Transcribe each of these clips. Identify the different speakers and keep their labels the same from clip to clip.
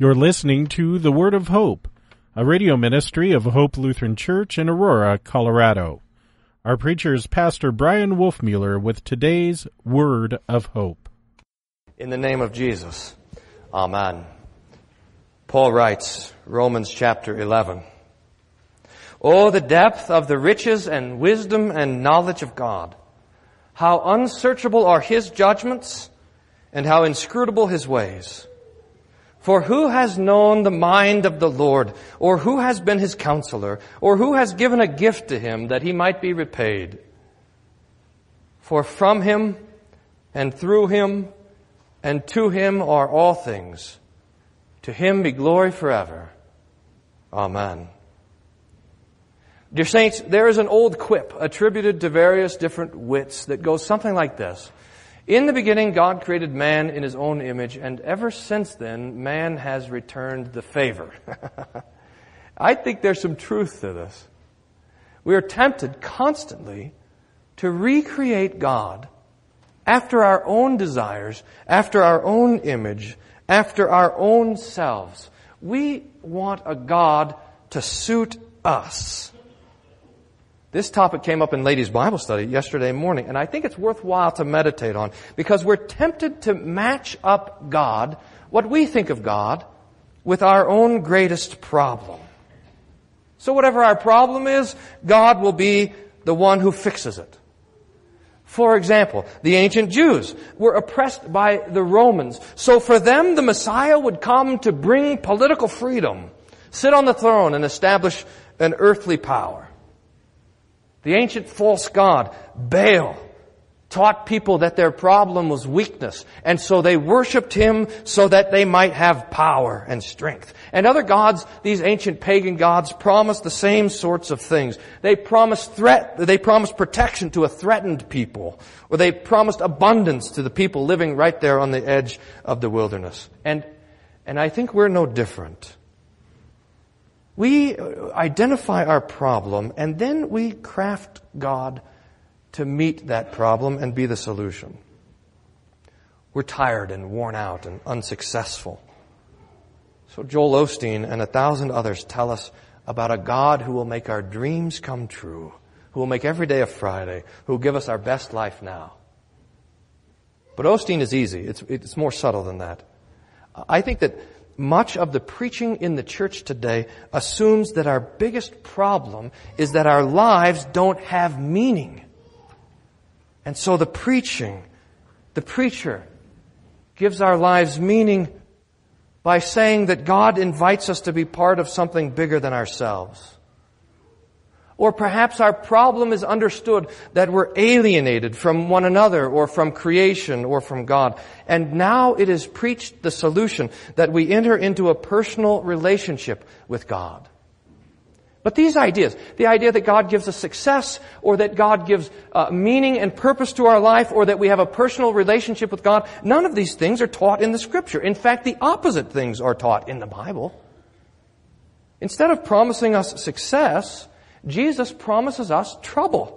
Speaker 1: You're listening to The Word of Hope, a radio ministry of Hope Lutheran Church in Aurora, Colorado. Our preacher is Pastor Bryan Wolfmueller with today's Word of Hope.
Speaker 2: In the name of Jesus, Amen. Paul writes, Romans chapter 11. Oh, the depth of the riches and wisdom and knowledge of God. How unsearchable are His judgments and how inscrutable His ways. For who has known the mind of the Lord, or who has been his counselor, or who has given a gift to him that he might be repaid? For from him, and through him, and to him are all things. To him be glory forever. Amen. Dear saints, there is an old quip attributed to various different wits that goes something like this. In the beginning, God created man in his own image, and ever since then, man has returned the favor. I think there's some truth to this. We are tempted constantly to recreate God after our own desires, after our own image, after our own selves. We want a God to suit us. This topic came up in ladies' Bible study yesterday morning, and I think it's worthwhile to meditate on because we're tempted to match up God, what we think of God, with our own greatest problem. So whatever our problem is, God will be the one who fixes it. For example, the ancient Jews were oppressed by the Romans. So for them, the Messiah would come to bring political freedom, sit on the throne and establish an earthly power. The ancient false god, Baal, taught people that their problem was weakness, and so they worshipped him so that they might have power and strength. And other gods, these ancient pagan gods, promised the same sorts of things. They promised threat, they promised protection to a threatened people, or they promised abundance to the people living right there on the edge of the wilderness. And, and I think we're no different. We identify our problem and then we craft God to meet that problem and be the solution. We're tired and worn out and unsuccessful. So Joel Osteen and a thousand others tell us about a God who will make our dreams come true, who will make every day a Friday, who will give us our best life now. But Osteen is easy. It's, it's more subtle than that. I think that much of the preaching in the church today assumes that our biggest problem is that our lives don't have meaning. And so the preaching, the preacher gives our lives meaning by saying that God invites us to be part of something bigger than ourselves. Or perhaps our problem is understood that we're alienated from one another or from creation or from God. And now it is preached the solution that we enter into a personal relationship with God. But these ideas, the idea that God gives us success, or that God gives uh, meaning and purpose to our life, or that we have a personal relationship with God, none of these things are taught in the scripture. In fact, the opposite things are taught in the Bible. Instead of promising us success, Jesus promises us trouble.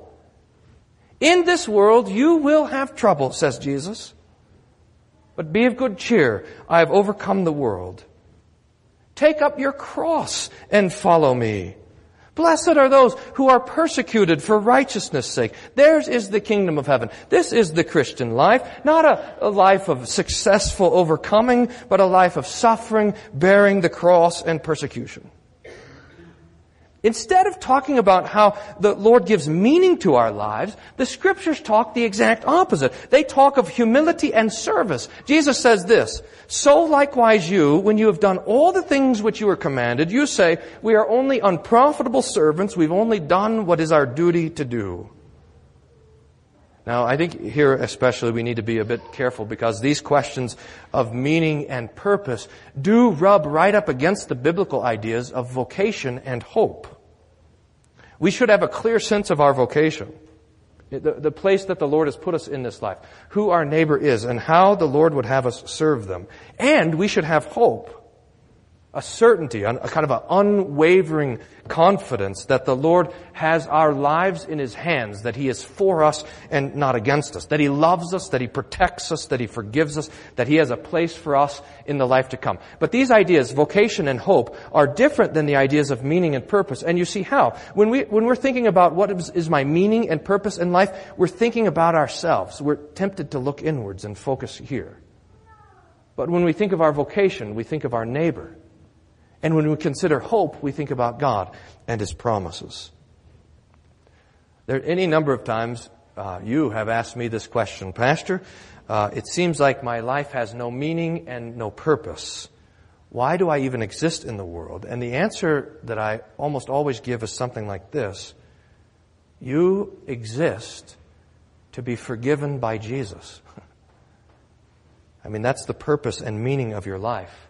Speaker 2: In this world you will have trouble, says Jesus. But be of good cheer. I have overcome the world. Take up your cross and follow me. Blessed are those who are persecuted for righteousness' sake. Theirs is the kingdom of heaven. This is the Christian life, not a, a, life of successful overcoming, but a life of suffering, bearing the cross and persecution. Instead of talking about how the Lord gives meaning to our lives, the scriptures talk the exact opposite. They talk of humility and service. Jesus says this, So likewise you, when you have done all the things which you were commanded, you say, We are only unprofitable servants, we've only done what is our duty to do. Now, I think here especially we need to be a bit careful because these questions of meaning and purpose do rub right up against the biblical ideas of vocation and hope. We should have a clear sense of our vocation, the, the place that the Lord has put us in this life, who our neighbor is, and how the Lord would have us serve them. And we should have hope. A certainty, a kind of an unwavering confidence that the Lord has our lives in His hands, that He is for us and not against us, that He loves us, that He protects us, that He forgives us, that He has a place for us in the life to come. But these ideas, vocation and hope, are different than the ideas of meaning and purpose. And you see how. When, we, when we're thinking about what is, is my meaning and purpose in life, we're thinking about ourselves. We're tempted to look inwards and focus here. But when we think of our vocation, we think of our neighbor. And when we consider hope, we think about God and His promises. There are any number of times uh, you have asked me this question, Pastor. Uh, it seems like my life has no meaning and no purpose. Why do I even exist in the world? And the answer that I almost always give is something like this. You exist to be forgiven by Jesus. I mean, that's the purpose and meaning of your life.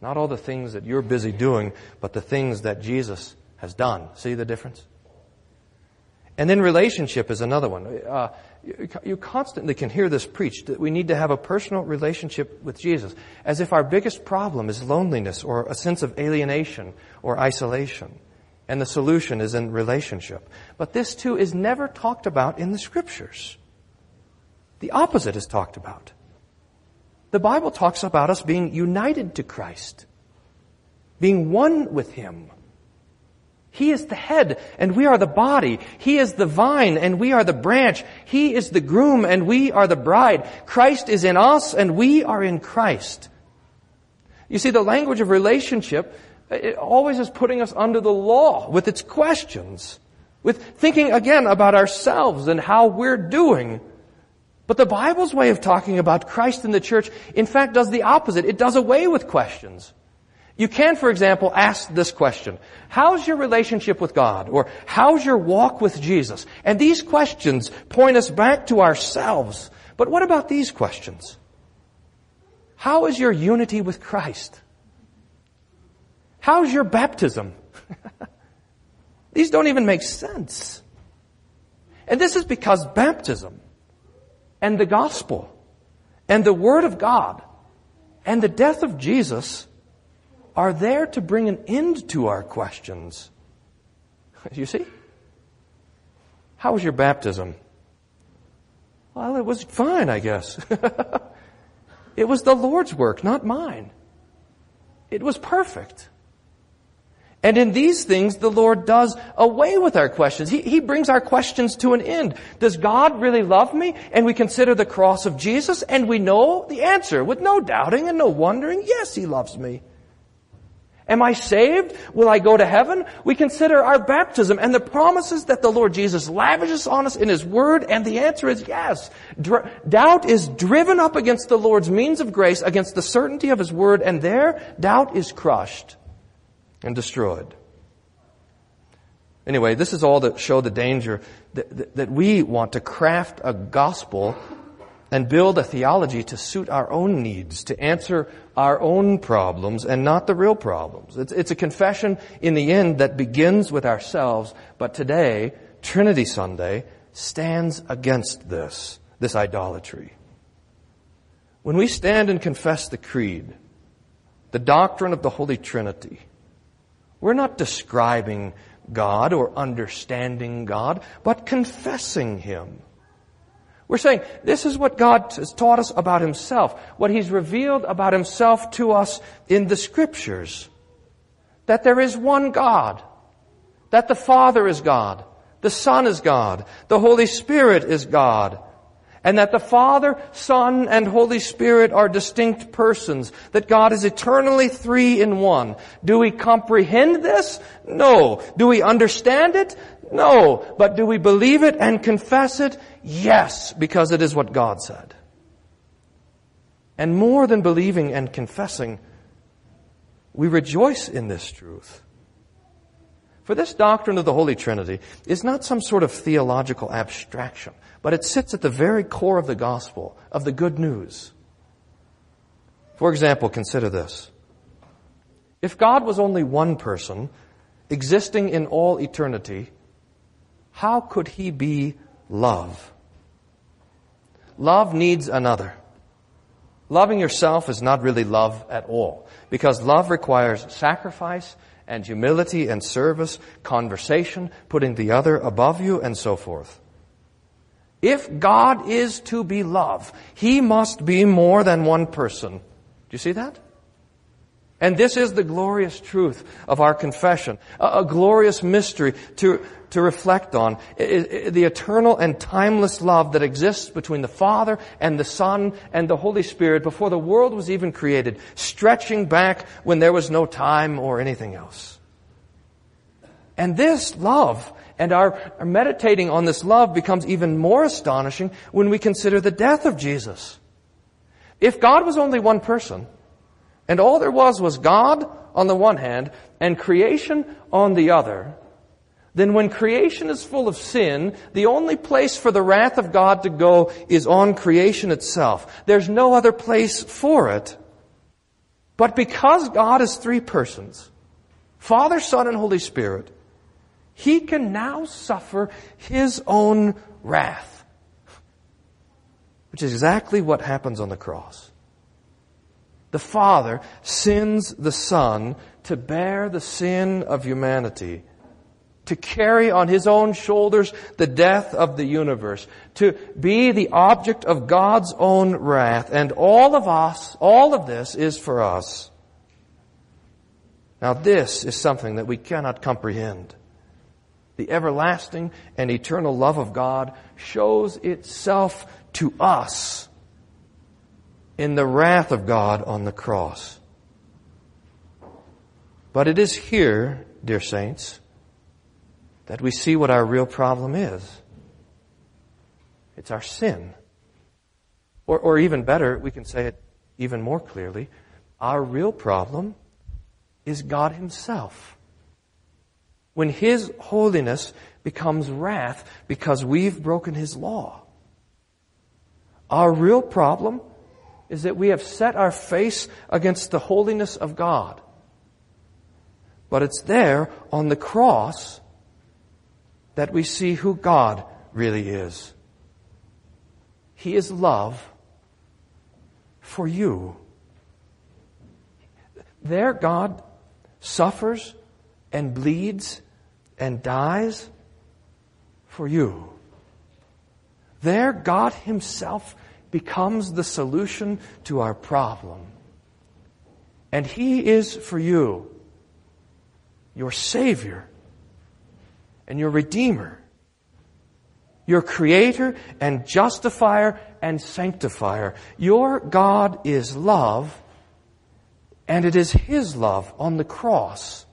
Speaker 2: Not all the things that you're busy doing, but the things that Jesus has done. See the difference? And then relationship is another one. Uh, you, you constantly can hear this preached that we need to have a personal relationship with Jesus, as if our biggest problem is loneliness or a sense of alienation or isolation. And the solution is in relationship. But this too is never talked about in the scriptures. The opposite is talked about. The Bible talks about us being united to Christ, being one with Him. He is the head and we are the body. He is the vine and we are the branch. He is the groom and we are the bride. Christ is in us and we are in Christ. You see, the language of relationship it always is putting us under the law with its questions, with thinking again about ourselves and how we're doing but the Bible's way of talking about Christ in the church, in fact, does the opposite. It does away with questions. You can, for example, ask this question. How's your relationship with God? Or how's your walk with Jesus? And these questions point us back to ourselves. But what about these questions? How is your unity with Christ? How's your baptism? these don't even make sense. And this is because baptism and the gospel and the word of God and the death of Jesus are there to bring an end to our questions. You see? How was your baptism? Well, it was fine, I guess. it was the Lord's work, not mine. It was perfect. And in these things, the Lord does away with our questions. He, he brings our questions to an end. Does God really love me? And we consider the cross of Jesus and we know the answer with no doubting and no wondering. Yes, He loves me. Am I saved? Will I go to heaven? We consider our baptism and the promises that the Lord Jesus lavishes on us in His Word, and the answer is yes. Dr- doubt is driven up against the Lord's means of grace, against the certainty of His Word, and there, doubt is crushed and destroyed. Anyway, this is all to show the danger that, that, that, we want to craft a gospel and build a theology to suit our own needs, to answer our own problems and not the real problems. It's, it's a confession in the end that begins with ourselves, but today, Trinity Sunday, stands against this, this idolatry. When we stand and confess the creed, the doctrine of the Holy Trinity, we're not describing God or understanding God, but confessing Him. We're saying this is what God has taught us about Himself, what He's revealed about Himself to us in the Scriptures. That there is one God, that the Father is God, the Son is God, the Holy Spirit is God, and that the Father, Son, and Holy Spirit are distinct persons, that God is eternally three in one. Do we comprehend this? No. Do we understand it? No. But do we believe it and confess it? Yes, because it is what God said. And more than believing and confessing, we rejoice in this truth. For this doctrine of the Holy Trinity is not some sort of theological abstraction. But it sits at the very core of the gospel, of the good news. For example, consider this. If God was only one person, existing in all eternity, how could he be love? Love needs another. Loving yourself is not really love at all, because love requires sacrifice and humility and service, conversation, putting the other above you, and so forth. If God is to be love, He must be more than one person. Do you see that? And this is the glorious truth of our confession, a, a glorious mystery to, to reflect on. the eternal and timeless love that exists between the Father and the Son and the Holy Spirit before the world was even created, stretching back when there was no time or anything else. And this love and our, our meditating on this love becomes even more astonishing when we consider the death of Jesus. If God was only one person, and all there was was God on the one hand and creation on the other, then when creation is full of sin, the only place for the wrath of God to go is on creation itself. There's no other place for it. But because God is three persons, Father, Son, and Holy Spirit, He can now suffer His own wrath. Which is exactly what happens on the cross the Father sends the Son to bear the sin of humanity, to carry on His own shoulders the death of the universe, to be the object of God's own wrath. And all of us, all of this is for us. Now this is something that we cannot comprehend. The everlasting and eternal love of God shows itself to us in the wrath of God on the cross. But it is here, dear saints, that we see what our real problem is. It's our sin. Or, or even better, we can say it even more clearly. Our real problem is God Himself. When His holiness becomes wrath because we've broken His law. Our real problem is that we have set our face against the holiness of God. But it's there on the cross that we see who God really is. He is love for you. There, God suffers and bleeds and dies for you. There, God Himself becomes the solution to our problem. And He is for you your Savior and your Redeemer, your Creator and Justifier and Sanctifier. Your God is love, and it is His love on the cross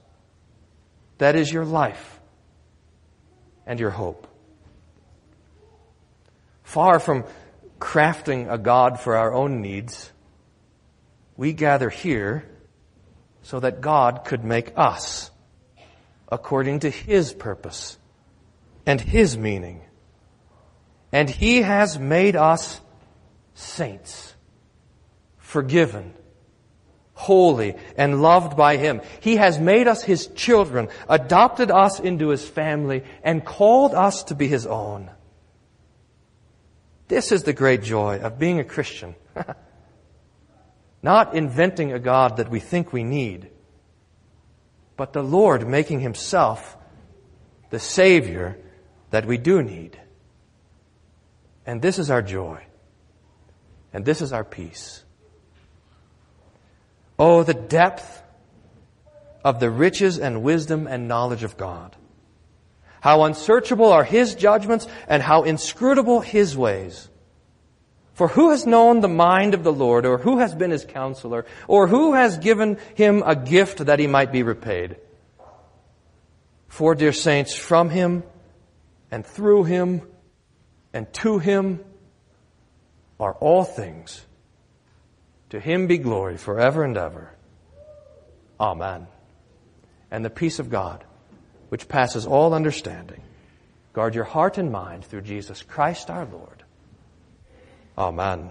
Speaker 2: that is your life and your hope. Far from crafting a God for our own needs, we gather here so that God could make us according to His purpose and His meaning. And He has made us saints, forgiven, holy, and loved by Him. He has made us His children, adopted us into His family, and called us to be His own. This is the great joy of being a Christian. Not inventing a God that we think we need, but the Lord making Himself the Savior that we do need. And this is our joy. And this is our peace. Oh, the depth of the riches and wisdom and knowledge of God. How unsearchable are His judgments and how inscrutable His ways. For who has known the mind of the Lord, or who has been His counselor, or who has given Him a gift that He might be repaid? For, dear saints, from Him and through Him and to Him are all things. To Him be glory forever and ever. Amen. And the peace of God which passes all understanding. Guard your heart and mind through Jesus Christ our Lord. Amen.